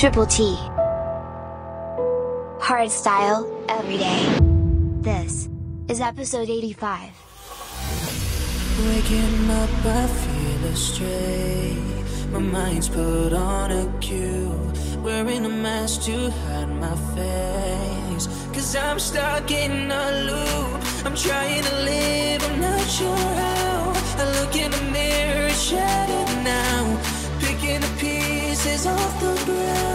Triple T. Hard style, every day. This is episode 85. Waking up, I feel astray. My mind's put on a cue. Wearing a mask to hide my face. Cause I'm stuck in a loop. I'm trying to live, I'm not sure how. I look in the mirror, shattered now. Picking the pieces off the ground.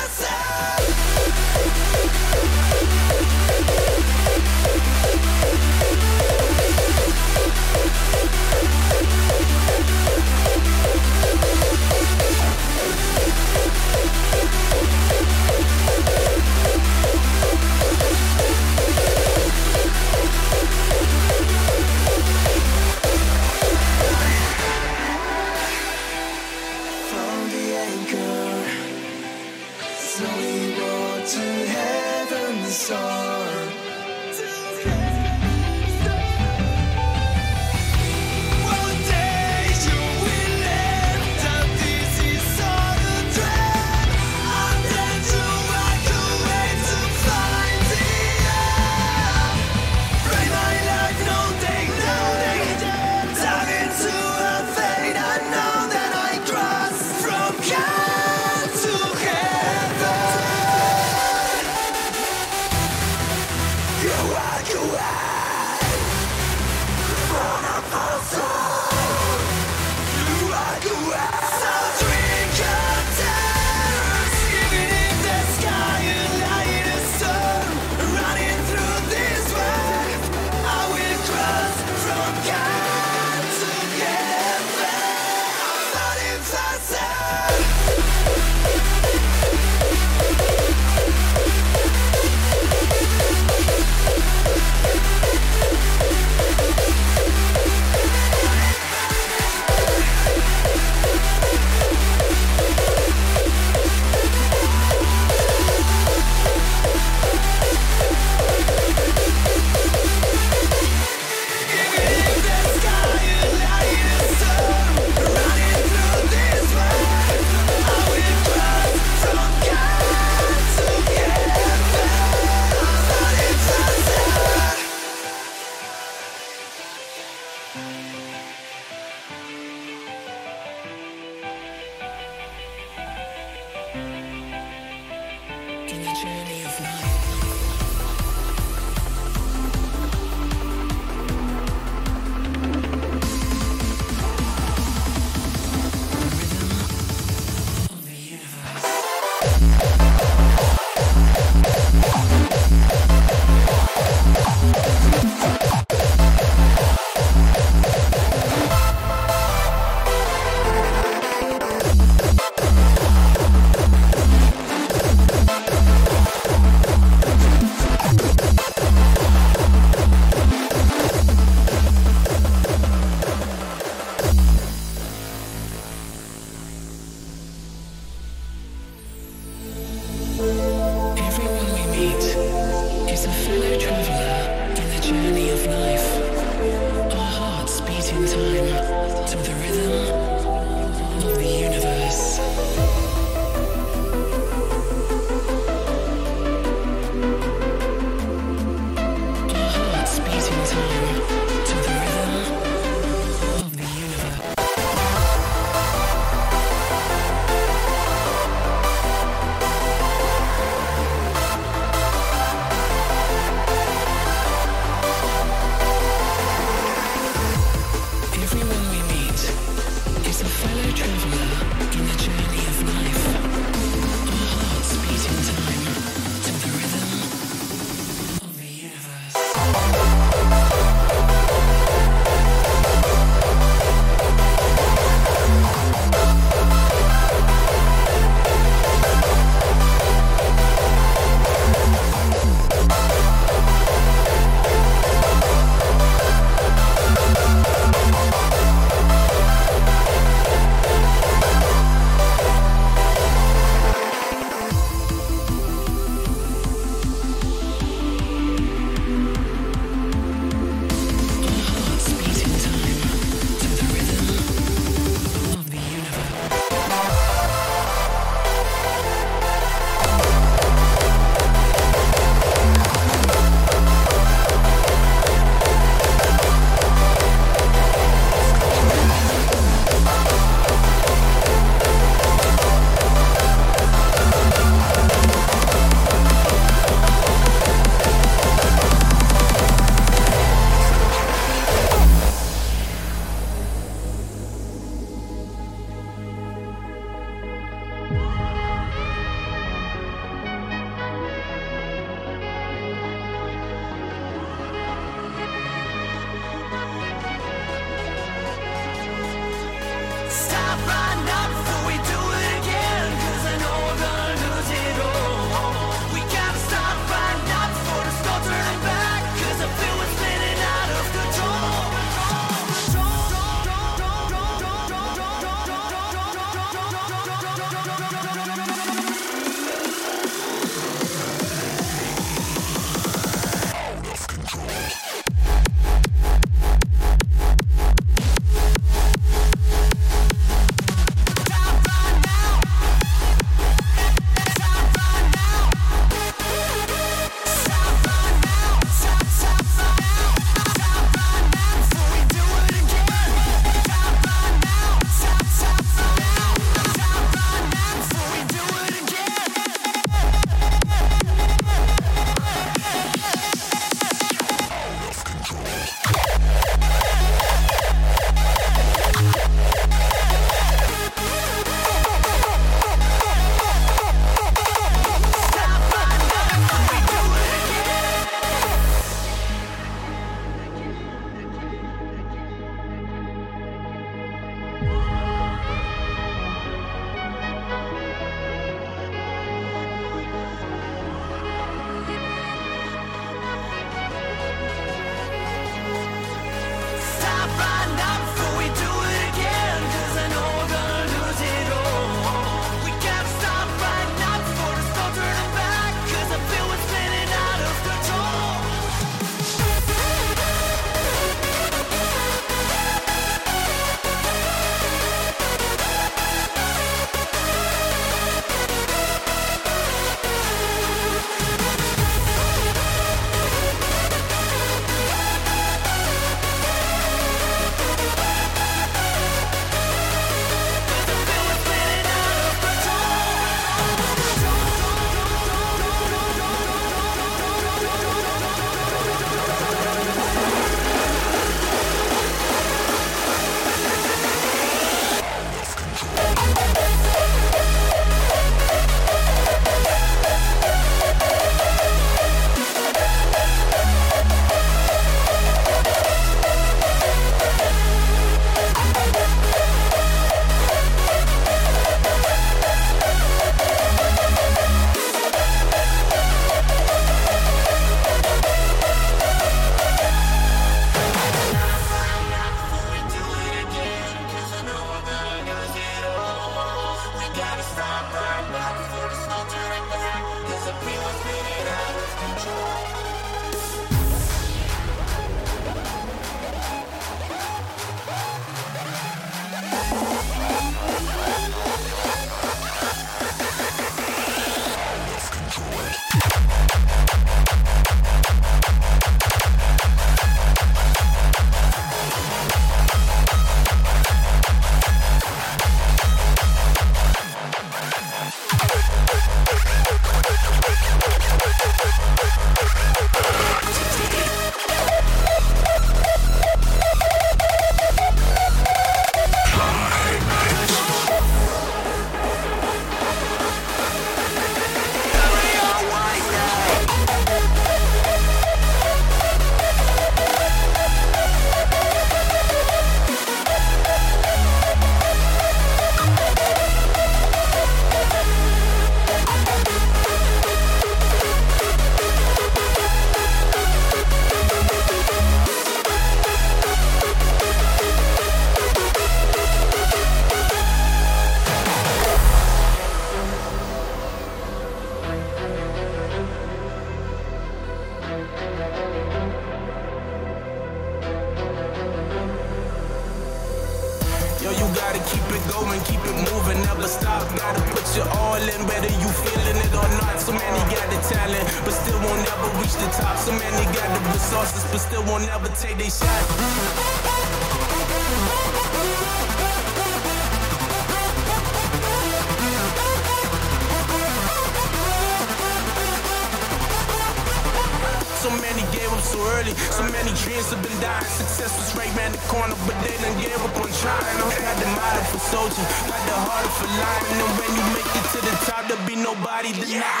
So early. So many dreams have been dying. Success was right around the corner, but they done gave up on trying. I got the motto for soldier, got the heart for lion. And when you make it to the top, there'll be nobody deny.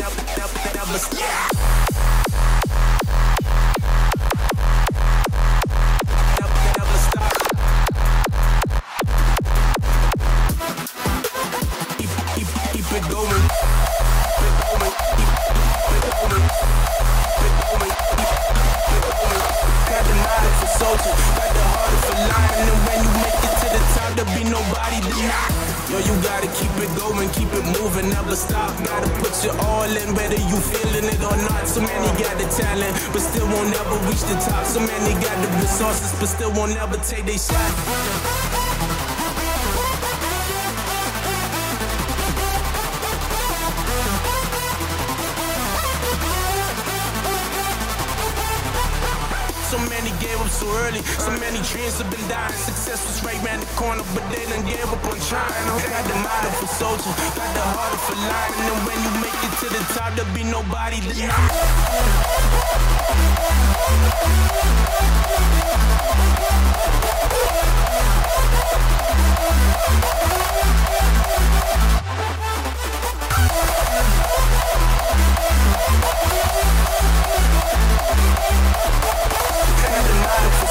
Never, never, never stop. Never stop. Gotta put your all in, whether you feeling it or not. So many got the talent, but still won't ever reach the top. So many got the resources, but still won't ever take their shot. So early. So many dreams have been dying. Success was right around the corner, but they done gave up on trying. I got the mind for soldier, got the heart for lion. And when you make it to the top, there'll be nobody deny. Got the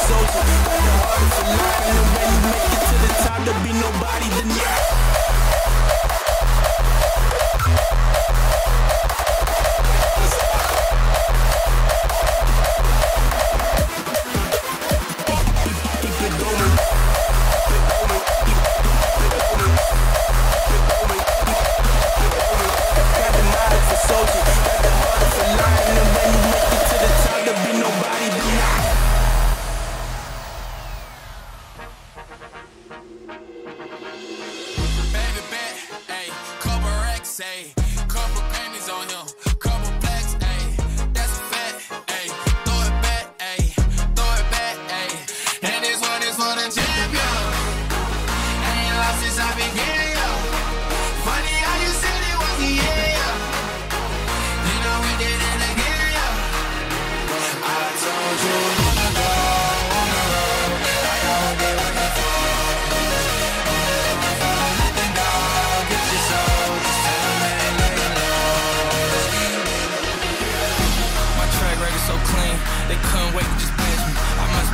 soldier, the heart for. And when you make it to the top, there'll be nobody deny.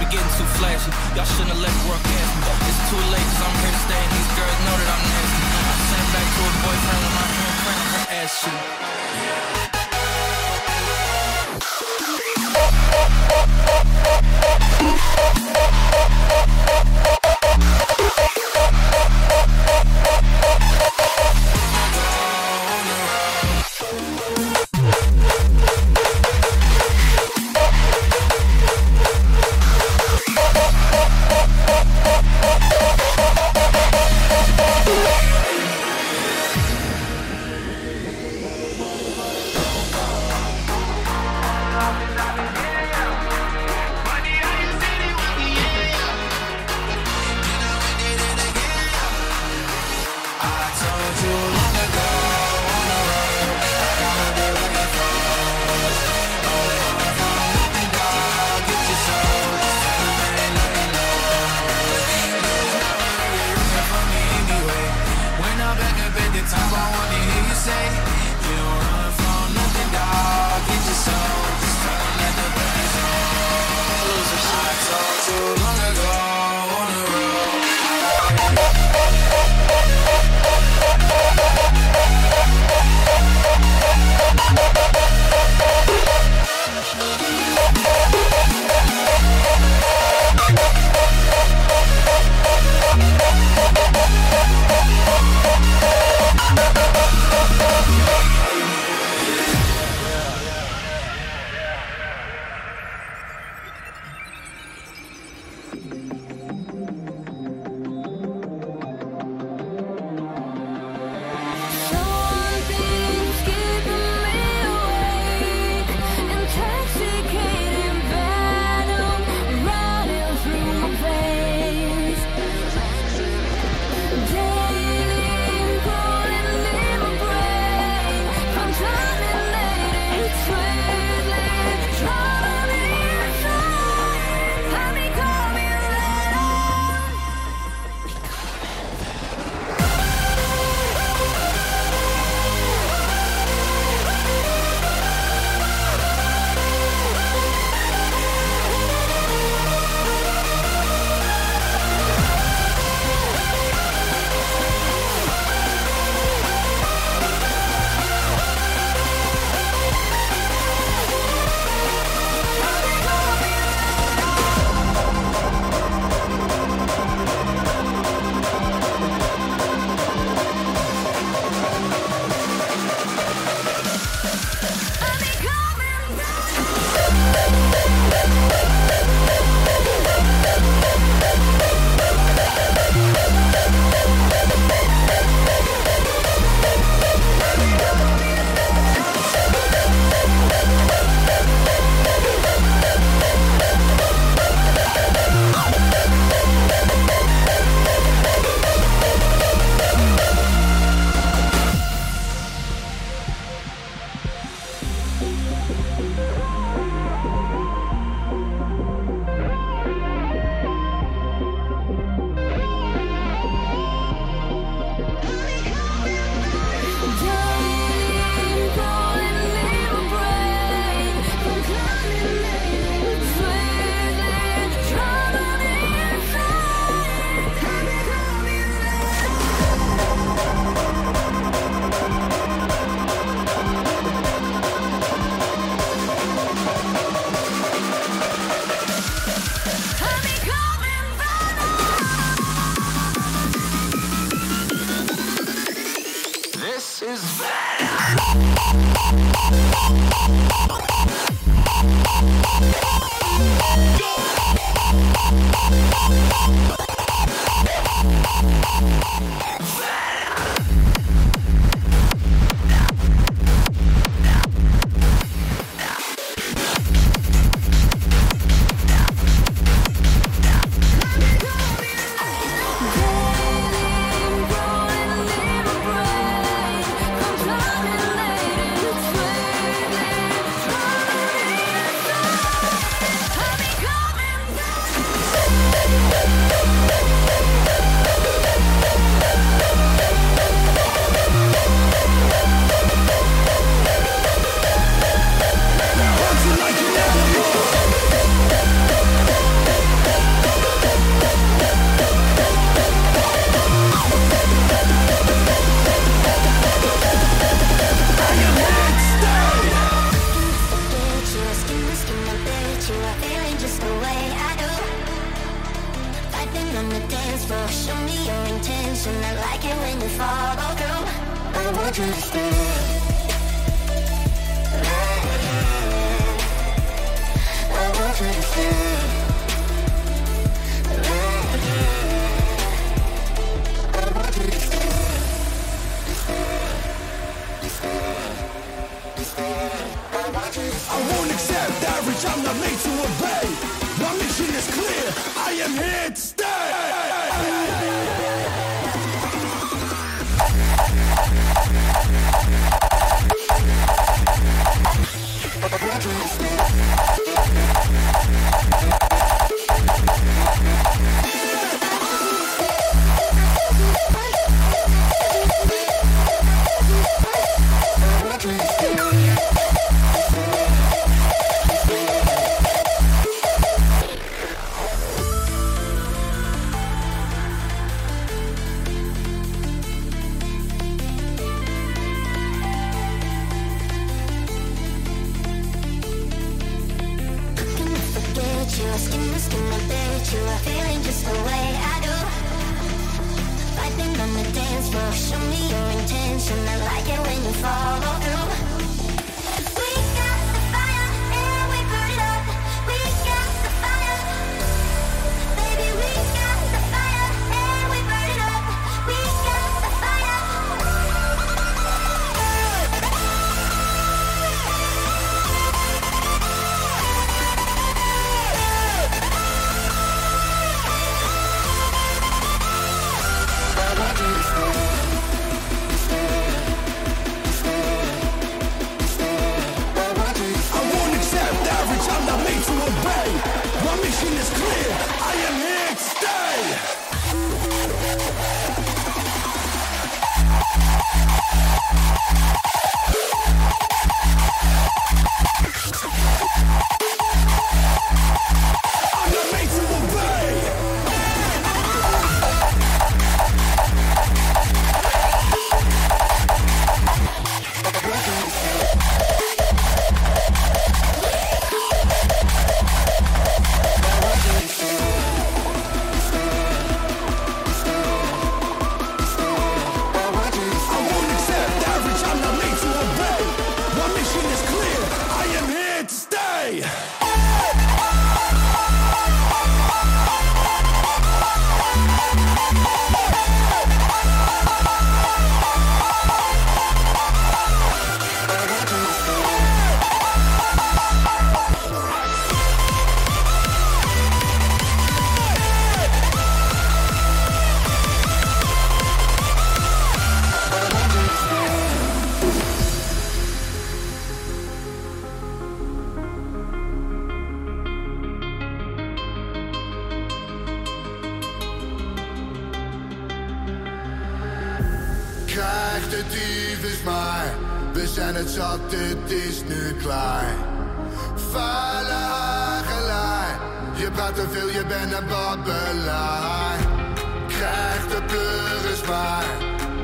be getting too flashy. Y'all shouldn't have left work past me. It's too late, cause I'm here to stay, and These girls know that I'm nasty. I sent back to a boyfriend with my handprint on her ass shoot. Oh, oh, oh,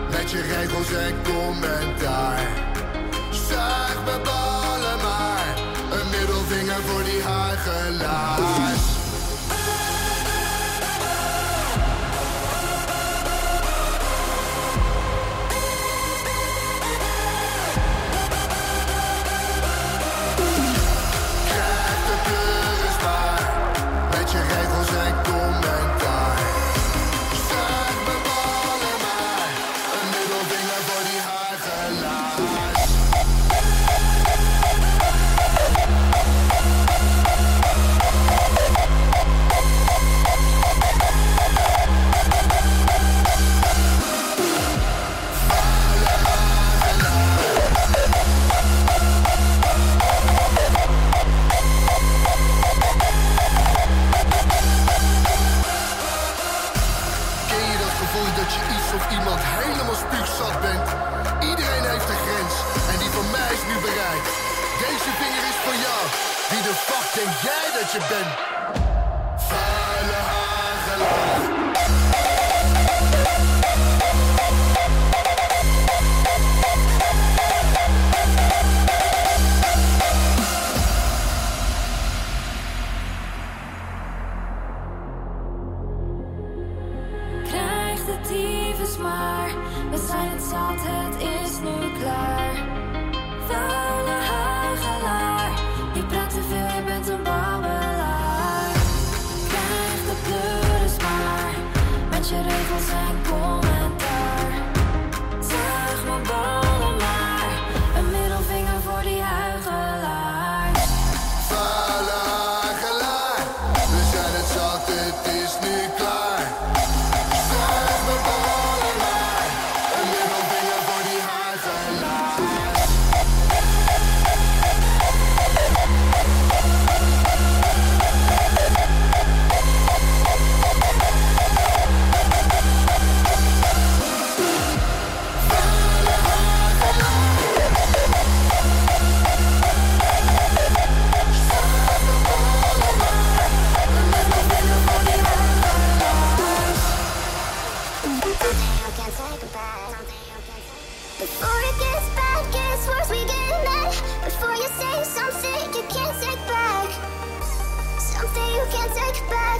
met je regels en commentaar. Zeg me ballen maar, een middelvinger voor die haar. say, yeah, that you've been.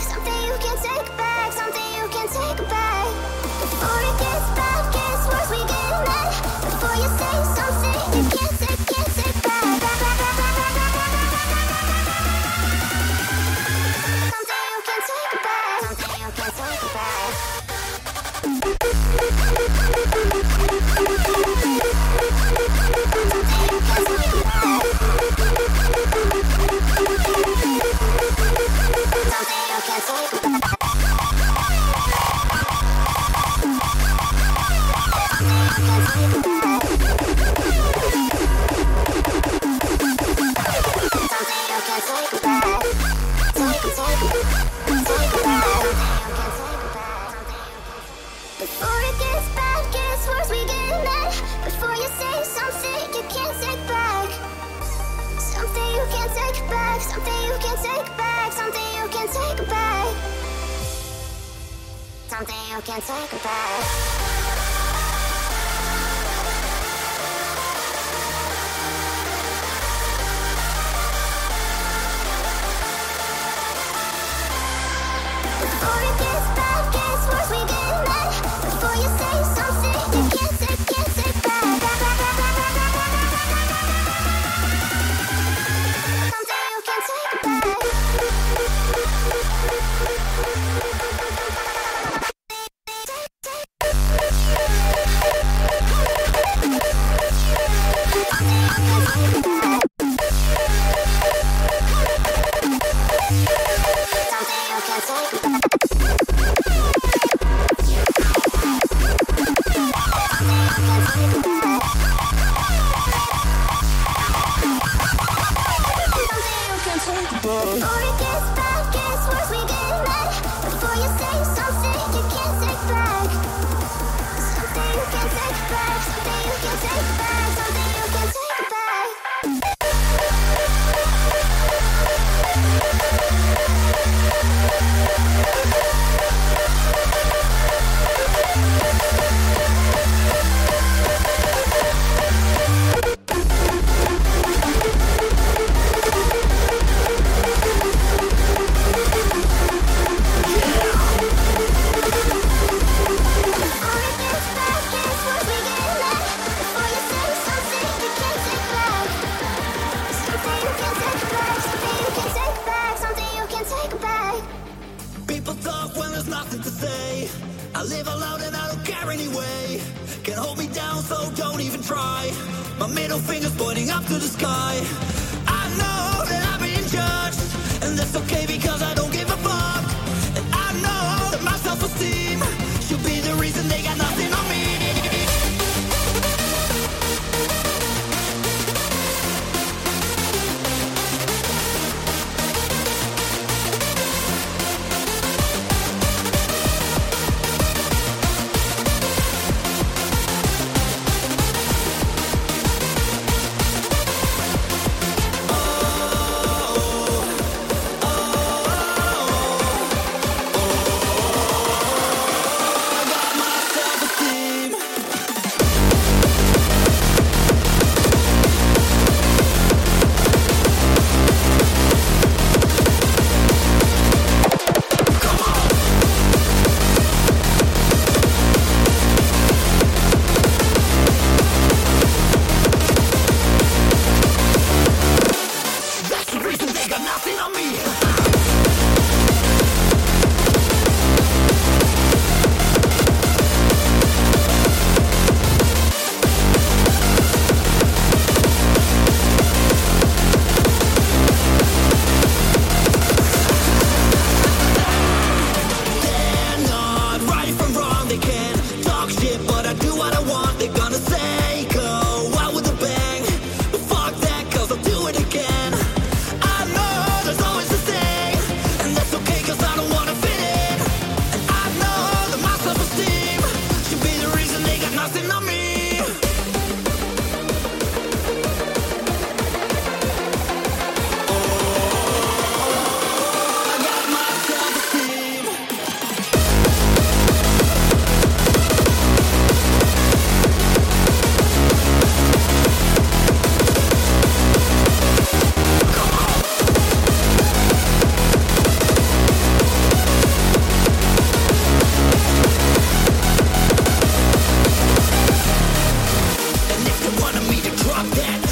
Something you can take back, something you can take back. Before it gets can't talk about. This will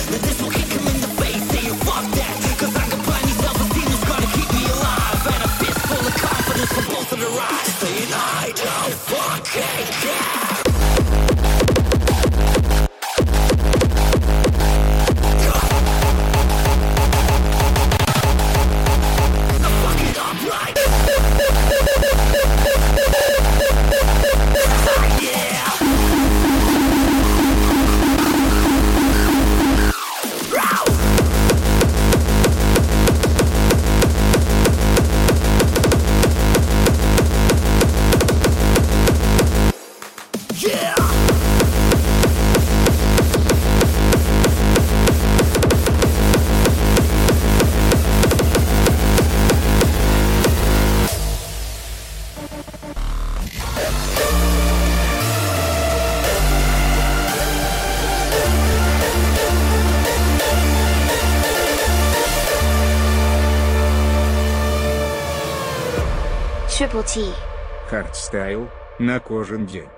T. Хардстайл на кожен день.